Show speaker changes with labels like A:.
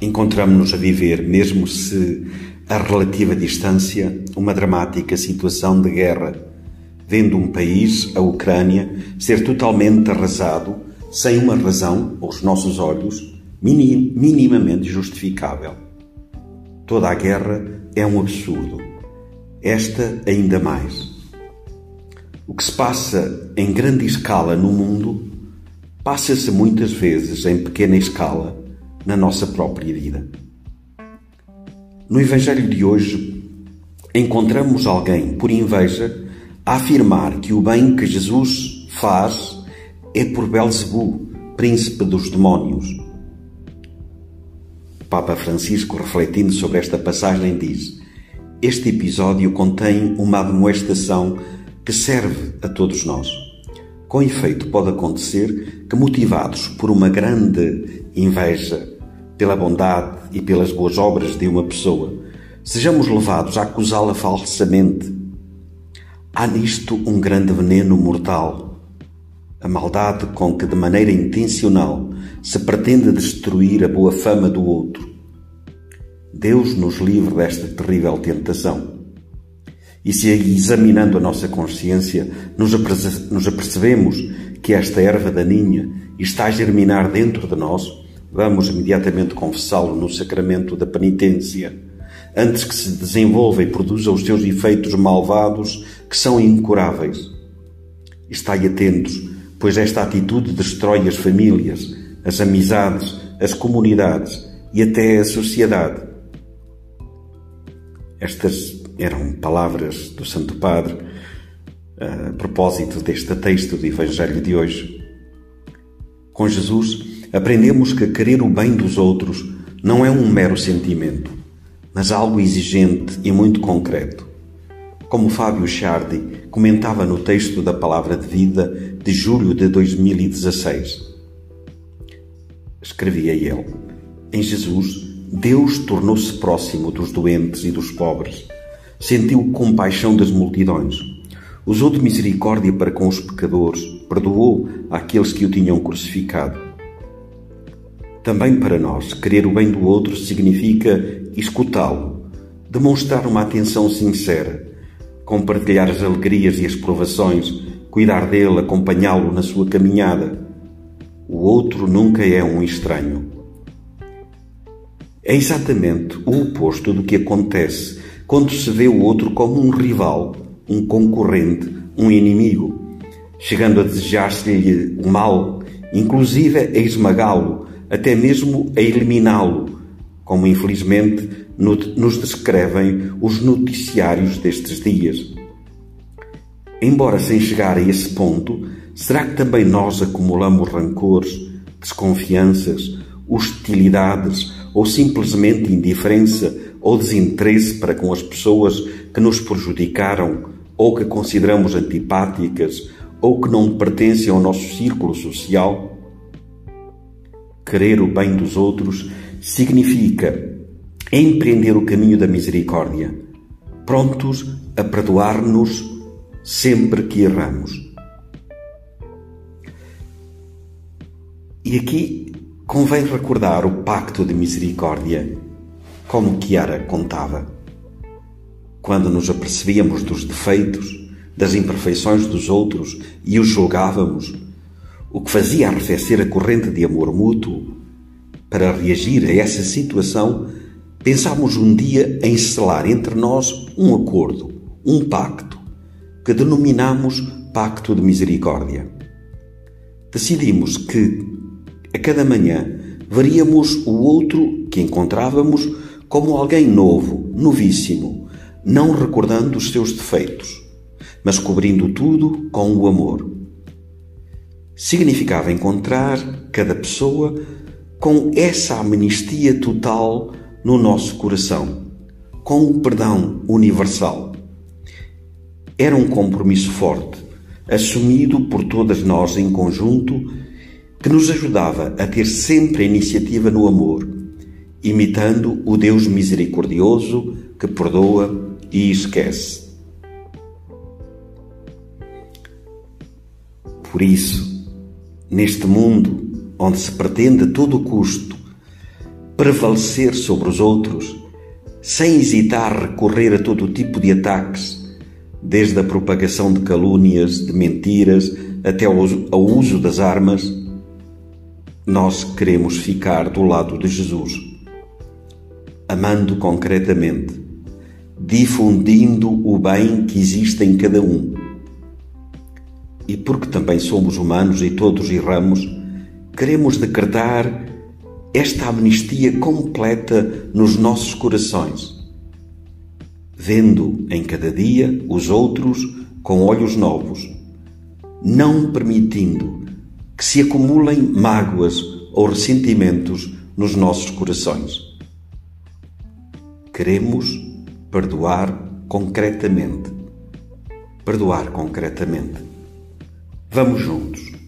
A: Encontramos-nos a viver, mesmo se a relativa distância, uma dramática situação de guerra, vendo um país, a Ucrânia, ser totalmente arrasado sem uma razão, aos nossos olhos, minimamente justificável. Toda a guerra é um absurdo. Esta ainda mais. O que se passa em grande escala no mundo passa-se muitas vezes em pequena escala na nossa própria vida. No Evangelho de hoje, encontramos alguém, por inveja, a afirmar que o bem que Jesus faz é por Belzebu, príncipe dos demónios. Papa Francisco, refletindo sobre esta passagem, diz: Este episódio contém uma admoestação que serve a todos nós. Com efeito, pode acontecer que, motivados por uma grande inveja pela bondade e pelas boas obras de uma pessoa, sejamos levados a acusá-la falsamente. Há nisto um grande veneno mortal. A maldade com que, de maneira intencional, se pretende destruir a boa fama do outro. Deus nos livre desta terrível tentação. E se examinando a nossa consciência nos apercebemos que esta erva daninha está a germinar dentro de nós, vamos imediatamente confessá-lo no sacramento da penitência, antes que se desenvolva e produza os seus efeitos malvados que são incuráveis. Estai atentos, pois esta atitude destrói as famílias, as amizades, as comunidades e até a sociedade. Estas eram palavras do Santo Padre a propósito deste texto do Evangelho de hoje. Com Jesus, aprendemos que querer o bem dos outros não é um mero sentimento, mas algo exigente e muito concreto. Como Fábio Chardi comentava no texto da Palavra de Vida de julho de 2016. Escrevia ele: Em Jesus, Deus tornou-se próximo dos doentes e dos pobres sentiu compaixão das multidões. Usou de misericórdia para com os pecadores, perdoou aqueles que o tinham crucificado. Também para nós, querer o bem do outro significa escutá-lo, demonstrar uma atenção sincera, compartilhar as alegrias e as provações, cuidar dele, acompanhá-lo na sua caminhada. O outro nunca é um estranho. É exatamente o oposto do que acontece quando se vê o outro como um rival, um concorrente, um inimigo, chegando a desejar-se-lhe o mal, inclusive a esmagá-lo, até mesmo a eliminá-lo, como infelizmente nos descrevem os noticiários destes dias. Embora sem chegar a esse ponto, será que também nós acumulamos rancores, desconfianças, hostilidades ou simplesmente indiferença ou desinteresse para com as pessoas que nos prejudicaram ou que consideramos antipáticas ou que não pertencem ao nosso círculo social? Querer o bem dos outros significa empreender o caminho da misericórdia, prontos a perdoar-nos sempre que erramos. E aqui convém recordar o pacto de misericórdia como Chiara contava. Quando nos apercebíamos dos defeitos, das imperfeições dos outros e os julgávamos, o que fazia arrefecer a corrente de amor mútuo, para reagir a essa situação, pensámos um dia em selar entre nós um acordo, um pacto, que denominamos Pacto de Misericórdia. Decidimos que, a cada manhã, veríamos o outro que encontrávamos como alguém novo, novíssimo, não recordando os seus defeitos, mas cobrindo tudo com o amor. Significava encontrar cada pessoa com essa amnistia total no nosso coração, com o perdão universal. Era um compromisso forte, assumido por todas nós em conjunto, que nos ajudava a ter sempre a iniciativa no amor imitando o Deus misericordioso que perdoa e esquece. Por isso, neste mundo onde se pretende a todo custo prevalecer sobre os outros, sem hesitar recorrer a todo tipo de ataques, desde a propagação de calúnias, de mentiras, até ao uso das armas, nós queremos ficar do lado de Jesus, amando concretamente, difundindo o bem que existe em cada um. E porque também somos humanos e todos erramos, queremos decretar esta amnistia completa nos nossos corações, vendo em cada dia os outros com olhos novos, não permitindo que se acumulem mágoas ou ressentimentos nos nossos corações. Queremos perdoar concretamente. Perdoar concretamente. Vamos juntos.